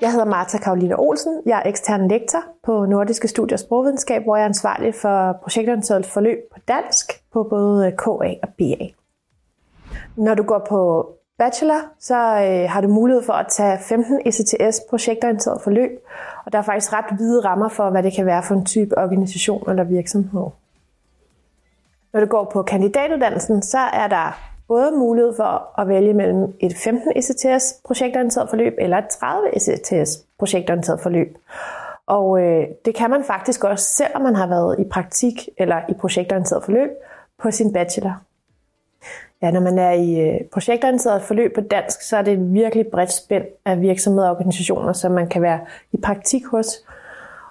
Jeg hedder Martha Karoline Olsen. Jeg er ekstern lektor på Nordiske Studier Sprogvidenskab, hvor jeg er ansvarlig for projektorienteret forløb på dansk på både KA og BA. Når du går på bachelor, så øh, har du mulighed for at tage 15 ECTS projektorienteret forløb, og der er faktisk ret hvide rammer for, hvad det kan være for en type organisation eller virksomhed. Når du går på kandidatuddannelsen, så er der både mulighed for at vælge mellem et 15 ECTS projektorienteret forløb eller et 30 ECTS projektorienteret forløb. Og øh, det kan man faktisk også, selvom man har været i praktik eller i projektorienteret forløb på sin bachelor. Ja, når man er i øh, projektorienteret forløb på dansk, så er det et virkelig bredt spænd af virksomheder og organisationer, som man kan være i praktik hos.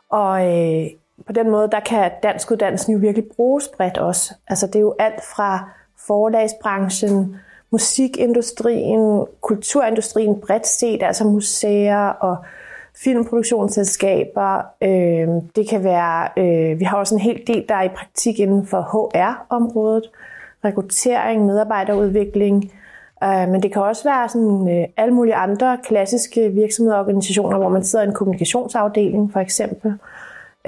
Og øh, på den måde, der kan danskuddannelsen jo virkelig bruges bredt også. Altså det er jo alt fra forlagsbranchen, musikindustrien, kulturindustrien bredt set, altså museer og filmproduktionsselskaber. Øh, det kan være, øh, vi har også en hel del, der er i praktik inden for HR-området, rekruttering, medarbejderudvikling, øh, men det kan også være sådan, øh, alle mulige andre klassiske virksomheder og organisationer, hvor man sidder i en kommunikationsafdeling for eksempel. Øh,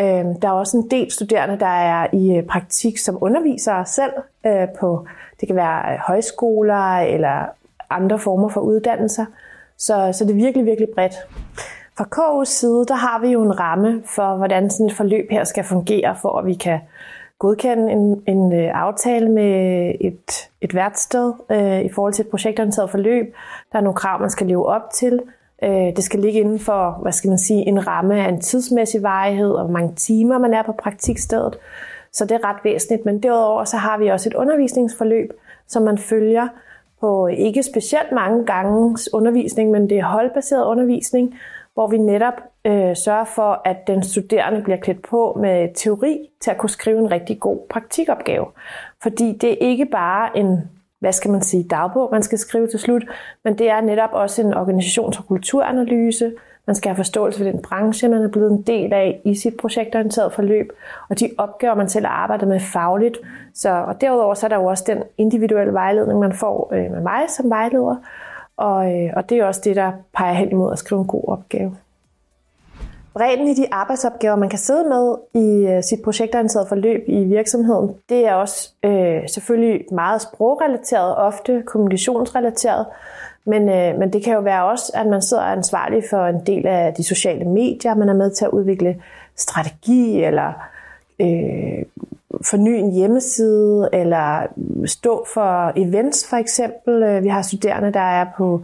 Øhm, der er også en del studerende, der er i øh, praktik som undervisere selv øh, på, det kan være øh, højskoler eller andre former for uddannelser. Så, så det er virkelig, virkelig bredt. Fra KU's side, der har vi jo en ramme for, hvordan sådan et forløb her skal fungere, for at vi kan godkende en, en aftale med et, et værtssted øh, i forhold til et projektorienteret forløb. Der er nogle krav, man skal leve op til. Øh, det skal ligge inden for, hvad skal man sige, en ramme af en tidsmæssig varighed, og hvor mange timer man er på praktikstedet. Så det er ret væsentligt. Men derudover så har vi også et undervisningsforløb, som man følger på ikke specielt mange gange undervisning, men det er holdbaseret undervisning, hvor vi netop øh, sørger for, at den studerende bliver klædt på med teori til at kunne skrive en rigtig god praktikopgave. Fordi det er ikke bare en hvad skal man sige, dagbog, man skal skrive til slut, men det er netop også en organisations- og kulturanalyse. Man skal have forståelse for den branche, man er blevet en del af i sit projektorienterede forløb, og de opgaver, man selv arbejder med fagligt. Så, og derudover så er der jo også den individuelle vejledning, man får øh, med mig som vejleder, og, øh, og det er også det, der peger hen imod at skrive en god opgave. Bredden i de arbejdsopgaver, man kan sidde med i øh, sit projektorienterede forløb i virksomheden, det er også øh, selvfølgelig meget sprogrelateret, ofte kommunikationsrelateret, men, øh, men det kan jo være også, at man sidder ansvarlig for en del af de sociale medier, man er med til at udvikle strategi eller øh, forny en hjemmeside, eller stå for events for eksempel. Øh, vi har studerende, der er på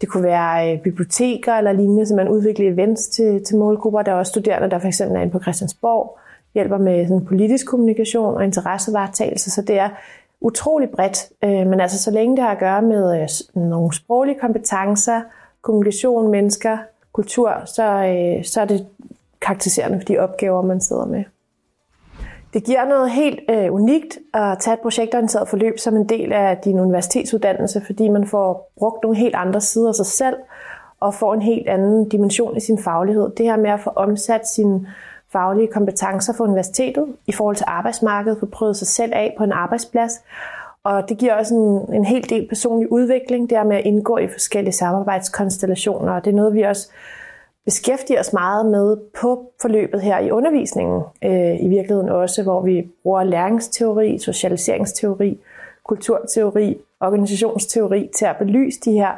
det kunne være øh, biblioteker eller lignende, så man udvikler events til, til målgrupper. Der er også studerende, der for eksempel er inde på Christiansborg, hjælper med sådan politisk kommunikation og interessevaretagelse, så det er utrolig bredt. Øh, men altså så længe det har at gøre med øh, nogle sproglige kompetencer, kommunikation, mennesker, kultur, så, øh, så er det karakteriserende for de opgaver, man sidder med. Det giver noget helt øh, unikt at tage et projektorienteret forløb som en del af din universitetsuddannelse, fordi man får brugt nogle helt andre sider af sig selv og får en helt anden dimension i sin faglighed. Det her med at få omsat sine faglige kompetencer for universitetet i forhold til arbejdsmarkedet, få prøvet sig selv af på en arbejdsplads. Og det giver også en, en hel del personlig udvikling, det her med at indgå i forskellige samarbejdskonstellationer. Og det er noget, vi også beskæftiger os meget med på forløbet her i undervisningen. Øh, I virkeligheden også, hvor vi bruger læringsteori, socialiseringsteori, kulturteori, organisationsteori til at belyse de her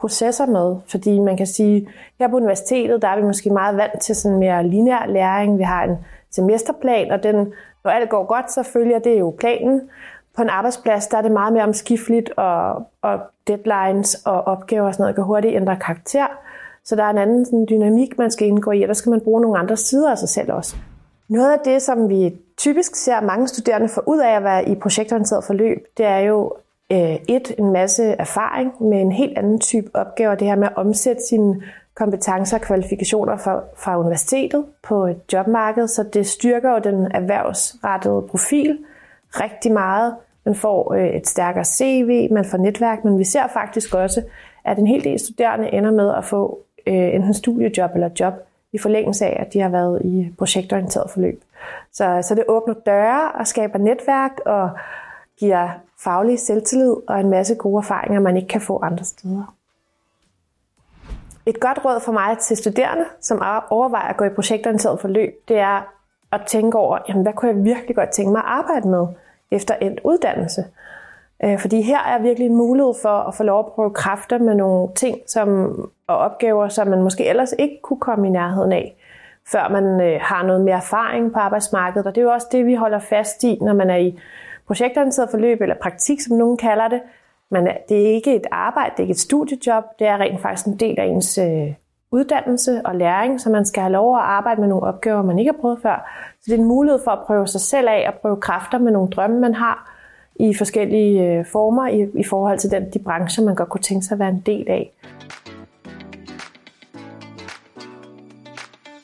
processer med. Fordi man kan sige, her på universitetet, der er vi måske meget vant til sådan mere lineær læring. Vi har en semesterplan, og den, når alt går godt, så følger det jo planen. På en arbejdsplads, der er det meget mere omskifteligt, og, og deadlines og opgaver og sådan noget kan hurtigt ændre karakter. Så der er en anden sådan, dynamik, man skal indgå i, og der skal man bruge nogle andre sider af sig selv også. Noget af det, som vi typisk ser mange studerende få ud af at være i projektorienteret forløb, det er jo øh, et, en masse erfaring med en helt anden type opgaver. Det her med at omsætte sine kompetencer og kvalifikationer fra, fra universitetet på et jobmarked, så det styrker jo den erhvervsrettede profil rigtig meget. Man får øh, et stærkere CV, man får netværk, men vi ser faktisk også, at en hel del studerende ender med at få øh, enten studiejob eller job i forlængelse af, at de har været i projektorienteret forløb. Så, så det åbner døre og skaber netværk og giver faglig selvtillid og en masse gode erfaringer, man ikke kan få andre steder. et godt råd for mig til studerende, som overvejer at gå i projektorienteret forløb, det er at tænke over, jamen, hvad kunne jeg virkelig godt tænke mig at arbejde med efter endt uddannelse. Øh, fordi her er virkelig en mulighed for at få lov at prøve kræfter med nogle ting som, og opgaver, som man måske ellers ikke kunne komme i nærheden af, før man øh, har noget mere erfaring på arbejdsmarkedet. Og det er jo også det, vi holder fast i, når man er i projektorienteret forløb, eller praktik, som nogen kalder det. Men det er ikke et arbejde, det er ikke et studiejob, det er rent faktisk en del af ens øh, uddannelse og læring, så man skal have lov at arbejde med nogle opgaver, man ikke har prøvet før. Så det er en mulighed for at prøve sig selv af og prøve kræfter med nogle drømme, man har i forskellige øh, former i, i forhold til den, de brancher, man godt kunne tænke sig at være en del af.